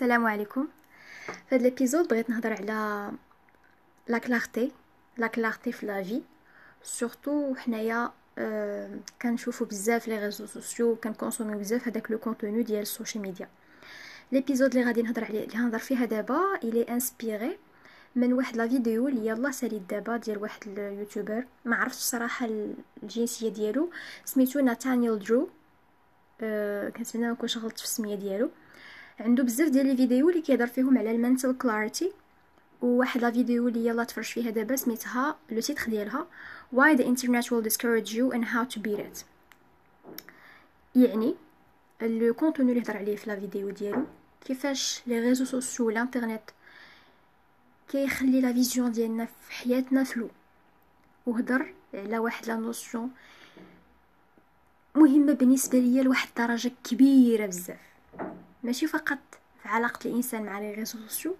السلام عليكم في هذا ال épisode بغيت نهضر على la clarté la clarté في la vie surtout حنايا كنشوفوا بزاف les réseaux sociaux كنكونسوميو بزاف هذاك le contenu ديال ال social media l'épisode اللي غادي نهضر عليه اللي غنهضر فيها دابا الي inspiré من واحد la vidéo اللي يلا ساليت دابا ديال واحد اليوتيوبر ما عرفتش صراحة الجنسيه ديالو سميتو ناتانيال درو أه كنتمنى ما نكونش غلطت في السميه ديالو عنده بزاف ديال les vidéos اللي كيهضر فيهم على ال mental clarity وواحد la vidéo اللي يلا تفرج فيها دابا سميتها le titre ديالها why the internet will discourage you and how to beat it? يعني le contenu اللي هضر عليه في la vidéo ديالو كيفاش les réseaux sociaux والانترنت كيخلي la vision ديالنا في حياتنا floue وهضر على واحد la notion مهمة بالنسبة ليا لواحد الدرجة كبيرة بزاف. ماشي فقط في علاقة الإنسان مع les réseaux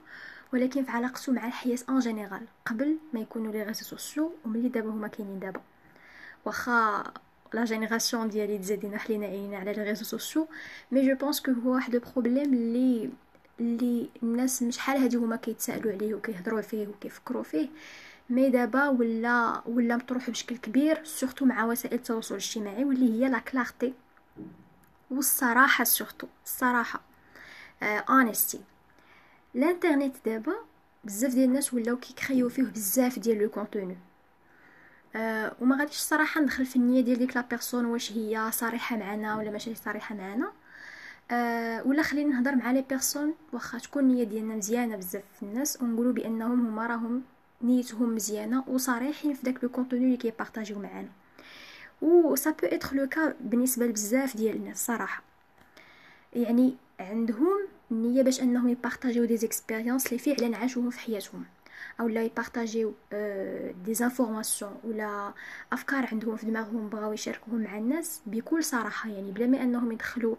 ولكن في علاقته مع الحياة en général قبل ما يكونوا les réseaux sociaux وملي دابا هما كاينين دابا. واخا la génération ديالي تزادينا حلينا عينينا على les réseaux sociaux mais je pense que هو واحد ال problème اللي اللي الناس شحال هادي هما كيتسائلوا عليه وكيهضروا فيه وكيفكروا فيه mais دابا ولا ولا مطروح بشكل كبير surtout مع وسائل التواصل الاجتماعي واللي هي la clarté والصراحة surtout الصراحة. honesty الانترنت دابا بزاف ديال الناس ولاو كيكريو فيه بزاف ديال le contenu uh, وما غاديش الصراحه ندخل في النية ديال ديك la personne واش هي صريحة معنا ولا ماشي صريحة معنا. uh, ولا خلينا نهضر مع les personnes واخا تكون النية ديالنا مزيانة بزاف في الناس ونقولوا بأنهم هما راهم نيتهم مزيانة وصريحين في داك le contenu اللي كيبارطاجيو معانا. و ça peut être le cas بالنسبة لبزاف ديال الناس صراحة. يعني عندهم النيه باش أنهم يبارطاجيو des expériences لي فعلا عاشوهم في حياتهم. أو لا يبارطاجيو des informations ولا أفكار عندهم في دماغهم بغاو يشاركوهم مع الناس بكل صراحة. يعني بلا ما أنهم يدخلوا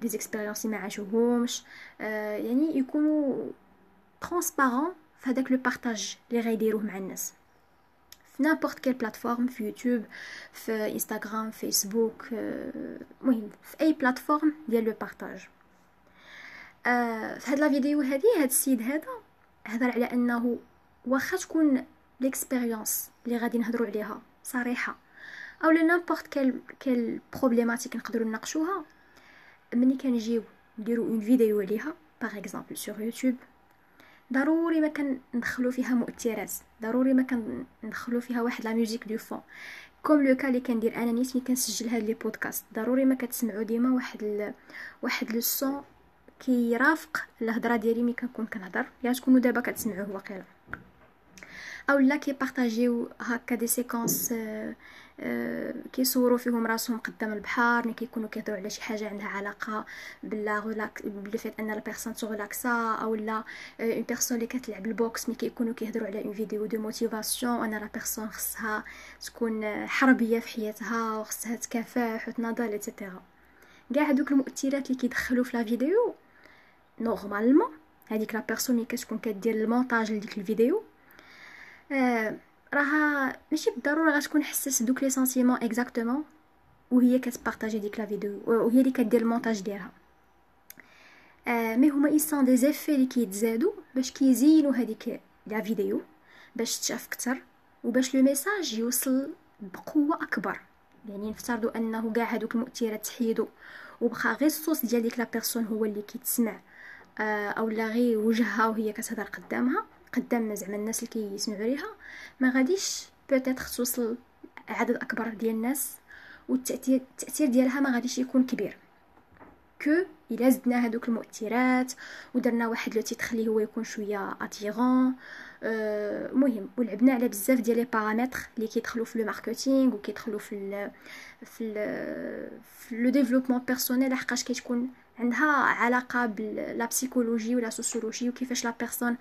des expériences ما عاشوهمش يعني يكونوا transparents في هذاك le partage اللي غيديروه مع الناس. في n'importe quelle plateforme في يوتيوب في انستغرام فيسبوك المهم في أي plateforme ديال le partage آه في هاد la vidéo هادي هاد السيد هذا هضر على أنه واخا تكون l'expérience اللي غادي نهضروا عليها صريحة أو لا n'importe quelle quelle problématique نقدروا نناقشوها ملي كنجيو نديرو une vidéo عليها par exemple sur يوتيوب ضروري ما كندخلو فيها مؤثرات ضروري ما كندخلو فيها واحد la musique de fond comme le cas اللي كندير أنا نيت ملي كنسجل هاد les podcasts ضروري ما كتسمعوا ديما واحد ال... واحد le son كيرافق الهضرة ديالي ملي كنكون كنهضر. يا تكونوا دابا كتسمعوه واقيلا. أو لا كيبارطاجيو هكا des séquences آه آه كيصوروا فيهم راسهم قدام البحر ملي كيكونوا كيهضروا على شي حاجة عندها علاقة ب la relaxe ب le fait أن la personne تغلاكسا أو لا une personne اللي كتلعب ال boxe ملي كيكونوا كيهضروا على une vidéo de motivation أن la personne خصها تكون حربية في حياتها وخصها تكافح وتناضل et cetera كاع هذوك المؤثرات اللي كيدخلوا في la vidéo normalement هذيك la personne اللي كتكون كدير المونتاج لديك الفيديو راها ماشي بالضرورة غتكون حساس دوك les sentiments exactement وهي كتبارطاجي ديك la vidéo وهي اللي كدير المونتاج ديالها. mais هما ensemble des effets اللي كيتزادوا باش كيزينوا هذيك la vidéo باش تشاف أكثر وباش le message يوصل بقوة أكبر. يعني نفترضوا أنه كاع هذوك المؤثرات تحيدوا وبقى غير الصوت ديال ديك la personne هو اللي كيتسمع. أو لا غير وجهها وهي كتهضر قدامها. قدام زعما الناس اللي كيسمعوا ليها ما غاديش peut-être توصل عدد أكبر ديال الناس والتأثير التأثير ديالها ما غاديش يكون كبير. que إلا زدنا هذوك المؤثرات ودرنا واحد le titre هو يكون شوية attirant أه مهم. ولعبنا على بزاف ديال les paramètres اللي كيدخلوا في le marketing وكيدخلوا في ال في في le développement personnel لحقاش كتكون عندها علاقة ب la psychologie و la sociologie وكيفاش la personne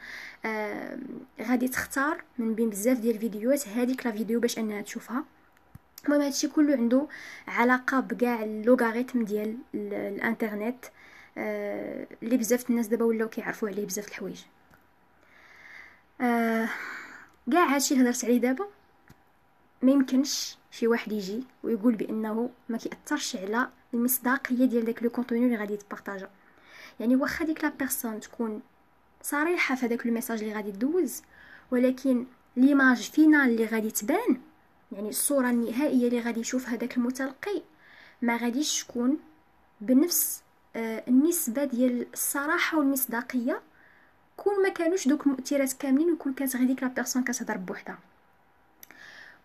آه غادي تختار من بين بزاف ديال الفيديوهات. هذيك la vidéo باش انها تشوفها. المهم هادشي كله عنده علاقة بكاع l'algorithme ديال الانترنت آه اللي بزاف الناس دابا ولاو كيعرفوا عليه بزاف الحوايج. آه كاع هادشي اللي هضرت عليه دابا ما يمكنش شي واحد يجي ويقول بأنه ما كيأثرش على المصداقيه ديال داك le contenu اللي غادي يتبارطاجا يعني واخا ديك la personne تكون صريحة في هذاك ال message اللي غادي دوز ولكن l'image finale اللي غادي تبان يعني الصورة النهائية اللي غادي يشوف هذاك المتلقي ما غاديش تكون بنفس آه، النسبة ديال الصراحة والمصداقية كون ما كانوش دوك المؤثرات كاملين وكون كانت غير ديك la personne كتهضر بوحدها.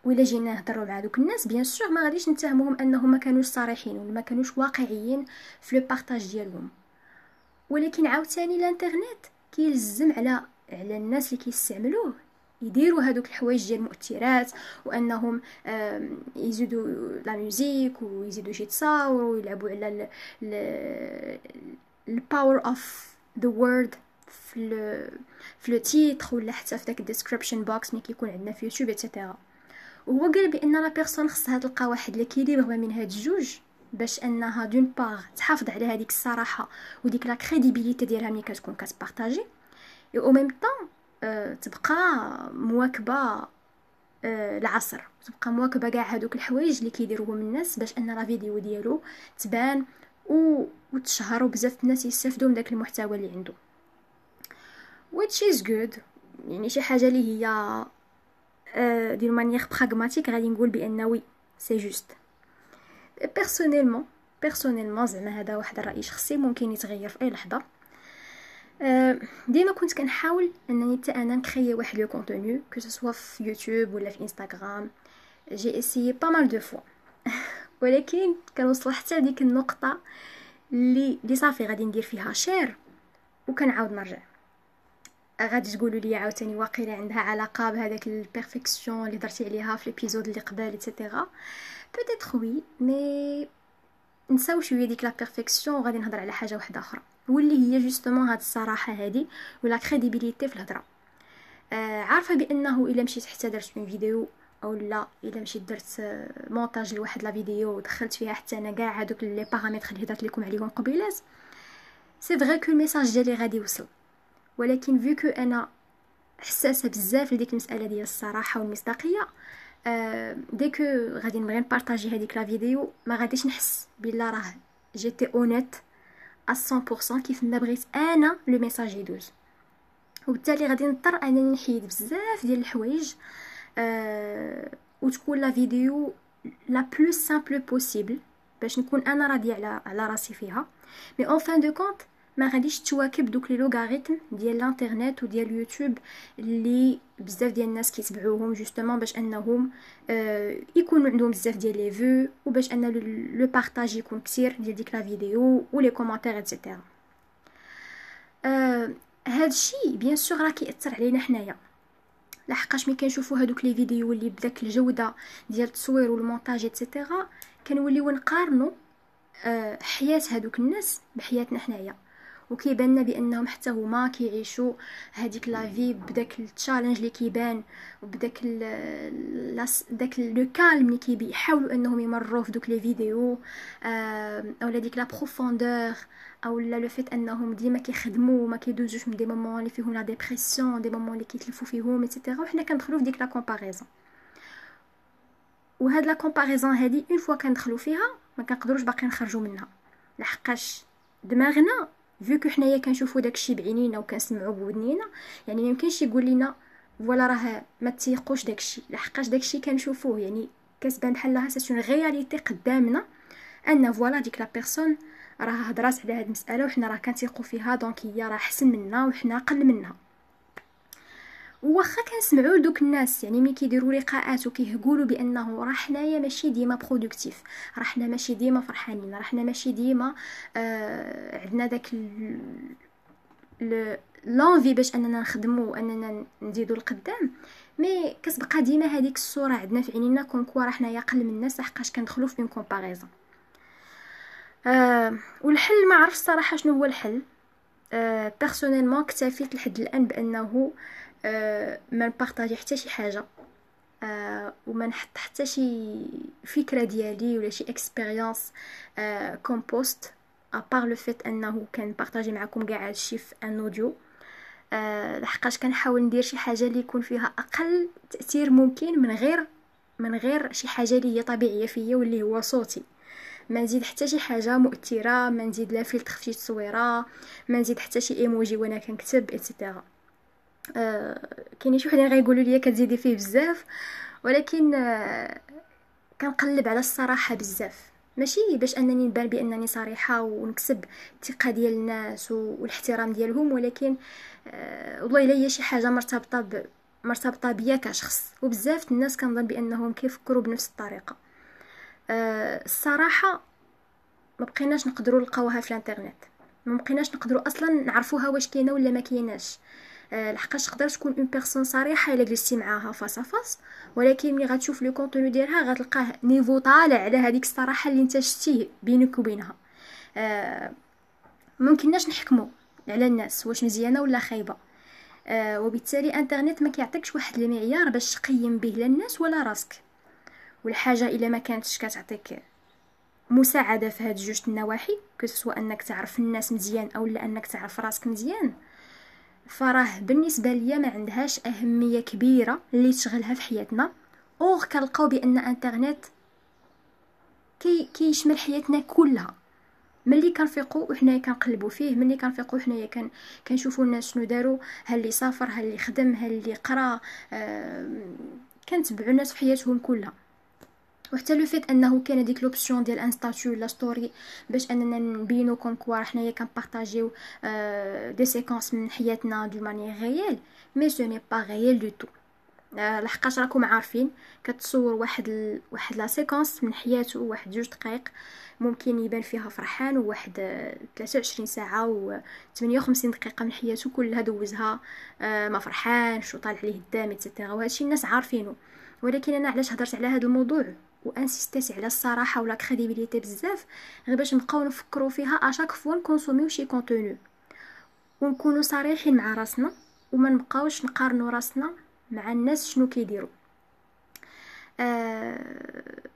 وإلا جينا نهضروا مع دوك الناس bien sûr ما غاديش نتهموهم أنهم ما كانوش صريحين ولا ما كانوش واقعيين في le partage ديالهم. ولكن عاوتاني الإنترنت كيلزم على على الناس اللي كيستعملوه يديروا هذوك الحوايج ديال المؤثرات وأنهم يزيدوا la musique ويزيدوا شي تصاور ويلعبوا على ال power of the word في في le titre ولا حتى في داك ال description box ملي كيكون عندنا في يوتيوب et cetera وهو قال بأن la personne خصها تلقى واحد l'équilibre ما بين هاد الجوج باش أنها d'une part تحافظ على هذيك الصراحة وديك la crédibilité ديالها ملي كتكون كتبارطاجي au même temps تبقى مواكبة أه العصر تبقى مواكبة كاع هادوك الحوايج اللي كيديروهم الناس باش أن la vidéo ديالو تبان و وتشهر وبزاف الناس يستافدوا من داك المحتوى اللي عنده which is good يعني شي حاجة اللي هي de manière pragmatique غادي نقول بان oui c'est juste personnellement personnellement زعما هذا واحد الرأي شخصي ممكن يتغير في أي لحظة. ديما كنت كنحاول أنني حتى أنا نكري واحد le contenu que ce soit في يوتيوب ولا في انستغرام j'ai essayé pas mal de fois ولكن كنوصل حتى لديك النقطة اللي اللي صافي غادي ندير فيها share وكنعاود نرجع. غادي تقولوا لي عاوتاني واقيلا عندها علاقة بهذاك ال perfection اللي درتي عليها في l'épisode اللي قبل et cetera peut-être oui mais نساو شوية ديك la perfection وغادي نهضر على حاجة واحدة أخرى. واللي هي justement هاد الصراحة هادي و la crédibilité في الهضرة. آه عارفة بأنه إلا مشيت حتى درت une vidéo أو لا إلا مشيت درت مونتاج لواحد la vidéo ودخلت فيها حتى أنا كاع هادوك les paramètres اللي هضرت لكم عليهم قبيلات. c'est vrai que ال message ديالي غادي يوصل. ولكن vu que أنا حساسة بزاف لديك المسألة ديال الصراحة والمصداقية آه dès que غادي نبغي نبارطاجي هذيك la vidéo ما غاديش نحس بلا راه j'étais honnête 100% كيف ما بغيت أنا le message يدوز. وبالتالي غادي نضطر أنني نحيد بزاف ديال الحوايج أه وتكون la vidéo la plus simple possible باش نكون أنا راضيه على على راسي فيها. mais en fin de compte ما غاديش تواكب دوك les algorithmes ديال الانترنت وديال اليوتيوب اللي بزاف ديال الناس كيتبعوهم justement باش انهم آه يكونوا عندهم بزاف ديال les vues وباش ان le partage يكون كثير ديال ديك la vidéo و les commentaires et cetera آه هادشي bien sûr راه كيأثر علينا حنايا. لحقاش ملي كنشوفوا هادوك les vidéos اللي بداك الجودة ديال التصوير والمونتاج et cetera كنوليو نقارنوا آه حياة هادوك الناس بحياتنا حنايا. وكيبان لنا بأنهم حتى هما كيعيشوا هذيك la vie بداك ال challenge اللي كيبان وبداك داك le calme اللي كيحاولوا أنهم يمروا في دوك les vidéos أولا ديك la profondeur أو لا le fait أنهم ديما كيخدموا ما كيدوزوش من des moments اللي فيهم la dépression des moments اللي كيتلفوا فيهم et cetera وحنا كندخلوا في ديك la comparaison وهاد la comparaison هادي une fois كندخلوا فيها ما كنقدروش باقي نخرجوا منها. لحقاش دماغنا vu que حنايا كنشوفو داكشي بعينينا وكنسمعو بودنينا يعني ما يمكنش يقول لنا voilà راه ما تيقوش داكشي لحقاش داكشي كنشوفوه يعني كتبان بحال c'est une réalité قدامنا ان voilà ديك la personne راه هضرات على هاد المساله وحنا راه كنثيقوا فيها donc هي راه احسن منا وحنا أقل منها واخا كنسمعوا دوك الناس يعني ملي كيديروا لقاءات وكيقولوا بأنه راه حنايا ماشي ديما productifs راه حنا ماشي ديما فرحانين راه حنا ماشي ديما آه عندنا داك l'envie باش أننا نخدموا وأننا نزيدو القدام. mais كتبقى ديما هذيك الصورة عندنا في عينينا comme quoi راه حنايا أقل من الناس لحقاش كندخلوا في une comparaison آه والحل ما عرفت الصراحه شنو هو الحل. آه personnellement اكتفيت لحد الآن بأنه آه ما نبارطاجي حتى شي حاجة. آه وما نحط حتى شي فكرة ديالي ولا شي expérience آه comme post à part le fait أنه كنبارطاجي معكم كاع هادشي في un audio آه لحقاش كنحاول ندير شي حاجة اللي يكون فيها أقل تأثير ممكن من غير من غير شي حاجة اللي هي طبيعية فيا واللي هو صوتي. ما نزيد حتى شي حاجة مؤثرة ما نزيد لا فلتر في شي تصويرة ما نزيد حتى شي ايموجي وأنا كنكتب et cetera آه كاينين شي وحدين غيقولوا لي كتزيدي فيه بزاف ولكن آه كنقلب على الصراحة بزاف. ماشي باش أنني نبان بأنني صريحة ونكسب الثقة ديال الناس والاحترام ديالهم ولكن آه والله إلا هي شي حاجة مرتبطة ب مرتبطة بيا كشخص. وبزاف الناس كنظن بأنهم كيفكروا بنفس الطريقة. الصراحة ما بقيناش نقدروا نلقاوها في الإنترنت. ما بقيناش نقدروا أصلا نعرفوها واش كاينة ولا ما كايناش. أه لحقاش تقدر تكون une personne صريحة إلا جلستي معاها face à face ولكن ملي غتشوف le contenu ديالها غتلقاه niveau طالع على هذيك الصراحة اللي انت شتيه بينك وبينها. أه ممكنناش نحكموا على الناس واش مزيانة ولا خايبة. آه وبالتالي إنترنت ما كيعطيكش واحد المعيار باش تقيم به لا الناس ولا راسك. والحاجة إلا ما كانتش كتعطيك مساعدة في هاد جوج النواحي كسوا إنك تعرف الناس مزيان أو لا إنك تعرف راسك مزيان فراه بالنسبة ليا ما عندهاش أهمية كبيرة اللي تشغلها في حياتنا. أوغ كنلقاو بأن انترنت كي كيشمل حياتنا كلها. ملي كنفيقوا وحنايا كنقلبوا فيه ملي كنفيقوا حنايا كان كنشوفوا الناس شنو داروا هل اللي سافر هل اللي خدم هل اللي قرا آه كنتبعوا الناس في حياتهم كلها. وحتى le fait أنه كاين ديك l'option ديال إن la story باش أننا نبينو comme quoi حنايا كنبارطاجيو آه des séquences من حياتنا de manière réelle mais ce n'est pas réel du tout. آه لحقاش راكم عارفين كتصور واحد ال... واحد la séquence من حياته واحد جوج دقائق ممكن يبان فيها فرحان وواحد 23 ساعة و 58 دقيقة من حياته كلها دوزها آه ما فرحانش وطالع عليه الدم et cetera وهادشي الناس عارفينه ولكن أنا علاش هضرت على هذا الموضوع؟ وانسيستيت على الصراحة و la crédibilité بزاف غير باش نبقاو نفكروا فيها à chaque fois نكونسوميو شي contenu. ونكونوا صريحين مع راسنا وما نبقاوش نقارنوا راسنا مع الناس شنو كيديروا أه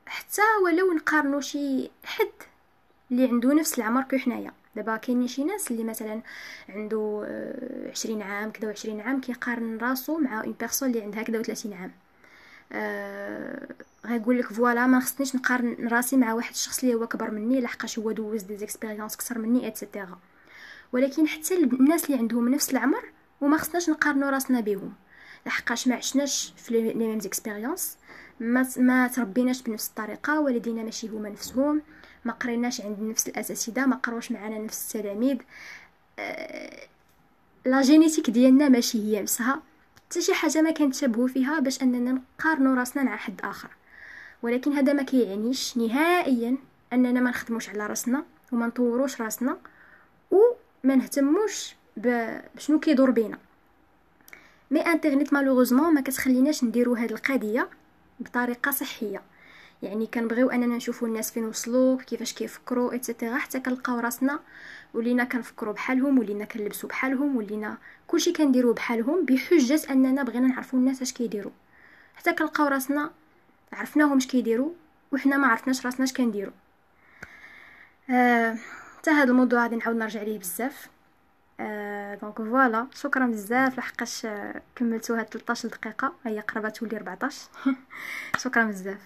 حتى ولو نقارنوا شي حد اللي عنده نفس العمر كي حنايا. دابا كاينين شي ناس اللي مثلا عنده عشرين عام كذا وعشرين عام كيقارن راسو مع une personne اللي عندها كذا وثلاثين عام. آه غيقول لك voilà ما خصنيش نقارن راسي مع واحد الشخص اللي هو كبر مني لحقاش هو دوز des expériences أكثر مني et cetera ولكن حتى الناس اللي عندهم نفس العمر وما خصناش نقارنوا راسنا بهم لحقاش ما عشناش في les mêmes expériences ما ما تربيناش بنفس الطريقة والدينا ماشي هما نفسهم ما قريناش عند نفس الأساتذة ما قروش معنا نفس التلاميذ. أه لا جينيتيك ديالنا ماشي هي نفسها. حتى شي حاجة ما كنتشابهوا فيها باش أننا نقارنوا راسنا مع حد آخر. ولكن هذا ما كيعنيش نهائيا أننا ما نخدموش على راسنا وما نطوروش راسنا وما نهتموش بشنو كيدور بينا. mais انترنت malheureusement ما كتخليناش نديرو هاد القضية بطريقة صحية. يعني كنبغيو أننا نشوفوا الناس فين وصلوا كيفاش كيفكروا et cetera حتى كنلقاو راسنا ولينا كنفكروا بحالهم ولينا كنلبسوا بحالهم ولينا كلشي كنديروه بحالهم بحجة أننا بغينا نعرفوا الناس اش كيديروا حتى كنلقاو راسنا عرفناهم اش كيديروا وحنا ما عرفناش راسنا اش كنديروا. آه، حتى هذا الموضوع غادي نعاود نرجع ليه بزاف. آه، donc voilà شكرا بزاف. لحقاش كملتو هاد 13 دقيقة. هي قربت تولي 14 شكرا بزاف.